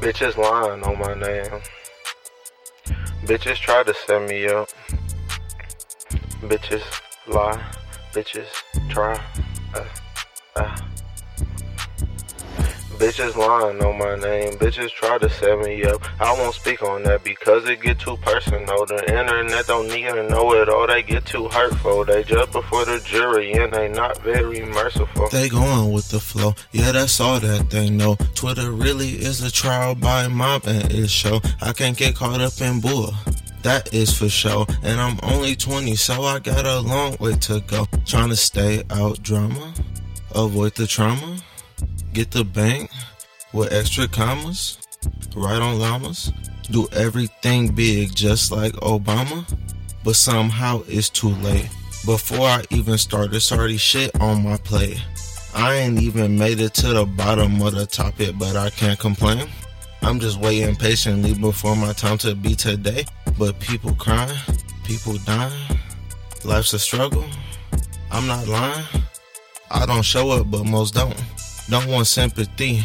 Bitches lying on my name. Bitches try to set me up. Bitches lie. Bitches try. Uh, uh. Bitches lying on my name. Bitches try to set me up. I won't speak on that because it get too personal. The internet don't need to know it all. They get too hurtful. They judge before the jury and they not very merciful. They going with the flow. Yeah, that's all that they know. Twitter really is a trial by mob and it show. I can't get caught up in bull. That is for sure. And I'm only 20, so I got a long way to go. Trying to stay out drama, avoid the trauma. Get the bank with extra commas, right on llamas. Do everything big just like Obama, but somehow it's too late. Before I even start, it's already shit on my plate. I ain't even made it to the bottom of the topic, but I can't complain. I'm just waiting patiently before my time to be today. But people crying, people dying, life's a struggle. I'm not lying. I don't show up, but most don't. Don't want sympathy,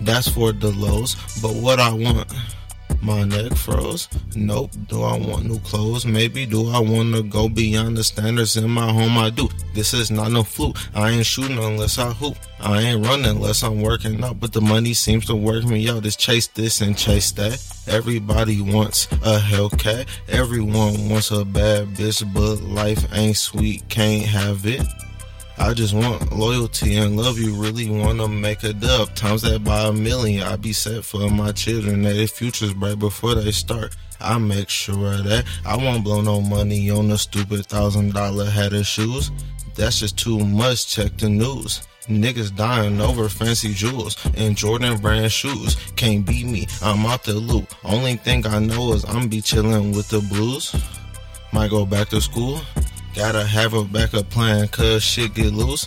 that's for the lows. But what I want, my neck froze. Nope. Do I want new clothes? Maybe. Do I want to go beyond the standards in my home? I do. This is not no fluke. I ain't shooting unless I hoop. I ain't running unless I'm working out. But the money seems to work me out. Just chase this and chase that. Everybody wants a Hellcat. Everyone wants a bad bitch, but life ain't sweet. Can't have it. I just want loyalty and love. You really wanna make a dub. Times that by a million, I be set for my children that their futures bright before they start. I make sure that I won't blow no money on a stupid thousand dollar head of shoes. That's just too much. Check the news. Niggas dying over fancy jewels and Jordan brand shoes. Can't beat me. I'm out the loop. Only thing I know is I'm be chilling with the blues. Might go back to school. Gotta have a backup plan cause shit get loose.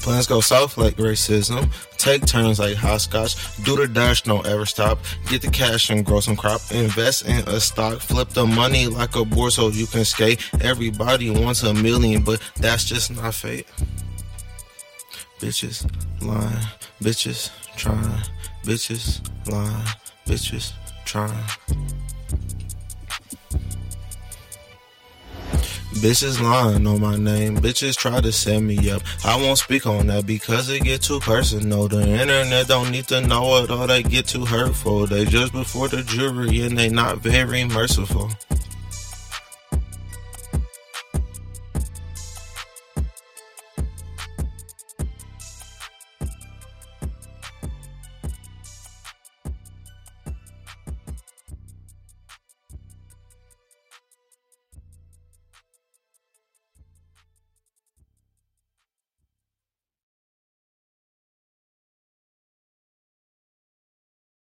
Plans go south like racism. Take turns like hopscotch. Do the dash, don't ever stop. Get the cash and grow some crop. Invest in a stock. Flip the money like a board so you can skate. Everybody wants a million, but that's just not fate. Bitches lying. Bitches trying. Bitches lying. Bitches trying. Bitches lying on my name. Bitches try to set me up. I won't speak on that because it get too personal. The internet don't need to know it all. They get too hurtful. They judge before the jury and they not very merciful.